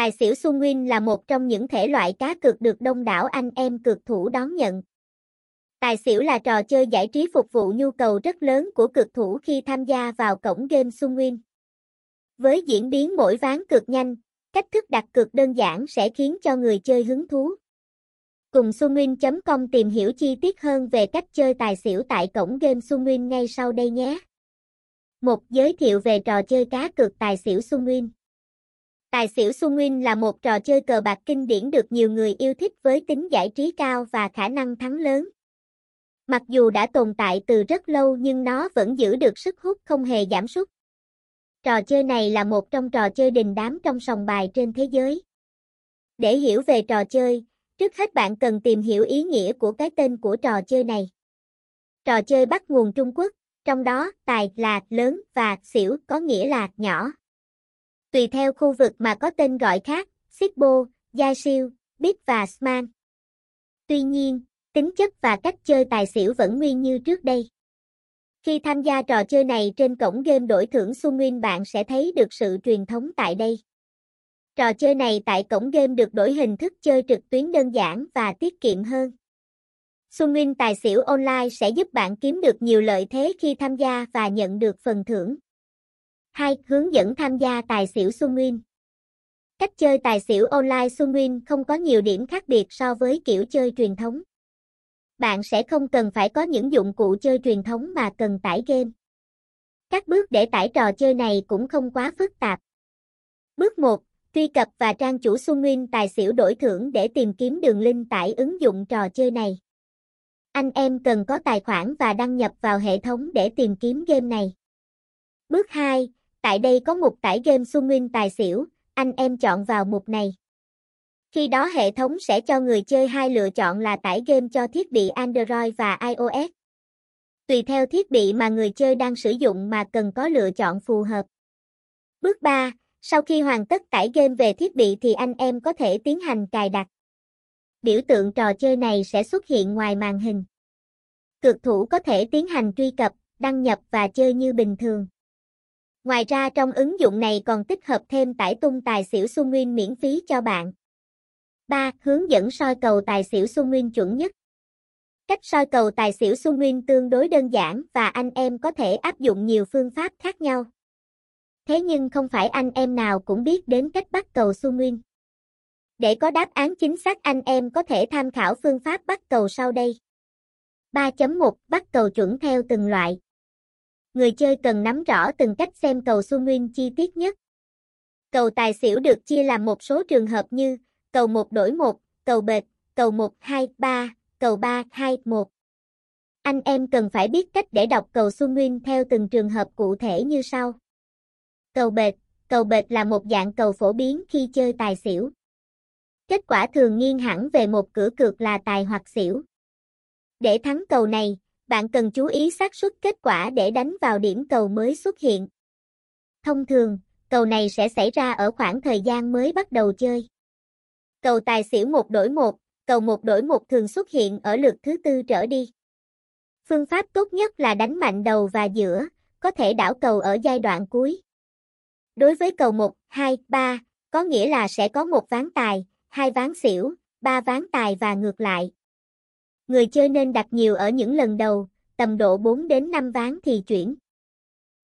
Tài xỉu Xuân Nguyên là một trong những thể loại cá cược được đông đảo anh em cược thủ đón nhận. Tài xỉu là trò chơi giải trí phục vụ nhu cầu rất lớn của cực thủ khi tham gia vào cổng game Xuân Nguyên. Với diễn biến mỗi ván cực nhanh, cách thức đặt cược đơn giản sẽ khiến cho người chơi hứng thú. Cùng sunwin.com tìm hiểu chi tiết hơn về cách chơi tài xỉu tại cổng game Sunwin Nguyên ngay sau đây nhé. Một giới thiệu về trò chơi cá cược tài xỉu Sunwin. Nguyên. Tài xỉu su Nguyên là một trò chơi cờ bạc kinh điển được nhiều người yêu thích với tính giải trí cao và khả năng thắng lớn. Mặc dù đã tồn tại từ rất lâu nhưng nó vẫn giữ được sức hút không hề giảm sút. Trò chơi này là một trong trò chơi đình đám trong sòng bài trên thế giới. Để hiểu về trò chơi, trước hết bạn cần tìm hiểu ý nghĩa của cái tên của trò chơi này. Trò chơi bắt nguồn Trung Quốc, trong đó tài là lớn và xỉu có nghĩa là nhỏ. Tùy theo khu vực mà có tên gọi khác, Sipbo, Gia Siêu, Bit và Sman. Tuy nhiên, tính chất và cách chơi tài xỉu vẫn nguyên như trước đây. Khi tham gia trò chơi này trên cổng game đổi thưởng Sunwin Nguyên bạn sẽ thấy được sự truyền thống tại đây. Trò chơi này tại cổng game được đổi hình thức chơi trực tuyến đơn giản và tiết kiệm hơn. Sunwin Tài xỉu online sẽ giúp bạn kiếm được nhiều lợi thế khi tham gia và nhận được phần thưởng. 2. Hướng dẫn tham gia tài xỉu Xuân Nguyên Cách chơi tài xỉu online Xuân Nguyên không có nhiều điểm khác biệt so với kiểu chơi truyền thống bạn sẽ không cần phải có những dụng cụ chơi truyền thống mà cần tải game. Các bước để tải trò chơi này cũng không quá phức tạp. Bước 1. Truy cập và trang chủ Xuân Nguyên tài xỉu đổi thưởng để tìm kiếm đường link tải ứng dụng trò chơi này. Anh em cần có tài khoản và đăng nhập vào hệ thống để tìm kiếm game này. Bước 2. Tại đây có mục tải game xu Nguyên tài xỉu, anh em chọn vào mục này. Khi đó hệ thống sẽ cho người chơi hai lựa chọn là tải game cho thiết bị Android và iOS. Tùy theo thiết bị mà người chơi đang sử dụng mà cần có lựa chọn phù hợp. Bước 3. Sau khi hoàn tất tải game về thiết bị thì anh em có thể tiến hành cài đặt. Biểu tượng trò chơi này sẽ xuất hiện ngoài màn hình. Cực thủ có thể tiến hành truy cập, đăng nhập và chơi như bình thường. Ngoài ra trong ứng dụng này còn tích hợp thêm tải tung tài xỉu Xuân Nguyên miễn phí cho bạn. 3. Hướng dẫn soi cầu tài xỉu Xuân Nguyên chuẩn nhất. Cách soi cầu tài xỉu Xuân Nguyên tương đối đơn giản và anh em có thể áp dụng nhiều phương pháp khác nhau. Thế nhưng không phải anh em nào cũng biết đến cách bắt cầu Xuân Nguyên. Để có đáp án chính xác anh em có thể tham khảo phương pháp bắt cầu sau đây. 3.1 Bắt cầu chuẩn theo từng loại. Người chơi cần nắm rõ từng cách xem cầu xu Nguyên chi tiết nhất. Cầu tài xỉu được chia làm một số trường hợp như cầu 1 đổi 1, cầu bệt, cầu 1 2 3, cầu 3 2 1. Anh em cần phải biết cách để đọc cầu xu Nguyên theo từng trường hợp cụ thể như sau. Cầu bệt, cầu bệt là một dạng cầu phổ biến khi chơi tài xỉu. Kết quả thường nghiêng hẳn về một cửa cược là tài hoặc xỉu. Để thắng cầu này, bạn cần chú ý xác suất kết quả để đánh vào điểm cầu mới xuất hiện. Thông thường, cầu này sẽ xảy ra ở khoảng thời gian mới bắt đầu chơi. Cầu tài xỉu một đổi một, cầu một đổi một thường xuất hiện ở lượt thứ tư trở đi. Phương pháp tốt nhất là đánh mạnh đầu và giữa, có thể đảo cầu ở giai đoạn cuối. Đối với cầu 1, 2, 3, có nghĩa là sẽ có một ván tài, hai ván xỉu, ba ván tài và ngược lại. Người chơi nên đặt nhiều ở những lần đầu, tầm độ 4 đến 5 ván thì chuyển.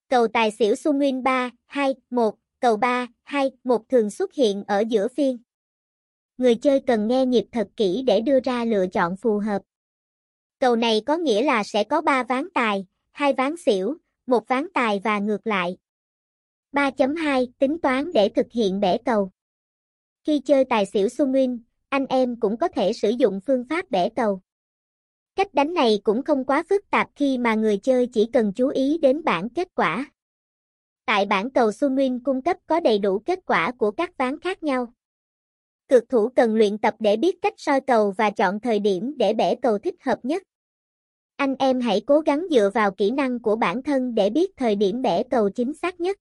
Cầu tài xỉu su Nguyên 3, 2, 1, cầu 3, 2, 1 thường xuất hiện ở giữa phiên người chơi cần nghe nhịp thật kỹ để đưa ra lựa chọn phù hợp. Cầu này có nghĩa là sẽ có 3 ván tài, 2 ván xỉu, 1 ván tài và ngược lại. 3.2 Tính toán để thực hiện bẻ cầu Khi chơi tài xỉu su Nguyên, anh em cũng có thể sử dụng phương pháp bẻ cầu. Cách đánh này cũng không quá phức tạp khi mà người chơi chỉ cần chú ý đến bảng kết quả. Tại bảng cầu Xuân Nguyên cung cấp có đầy đủ kết quả của các ván khác nhau. Cực thủ cần luyện tập để biết cách soi cầu và chọn thời điểm để bẻ cầu thích hợp nhất. Anh em hãy cố gắng dựa vào kỹ năng của bản thân để biết thời điểm bẻ cầu chính xác nhất.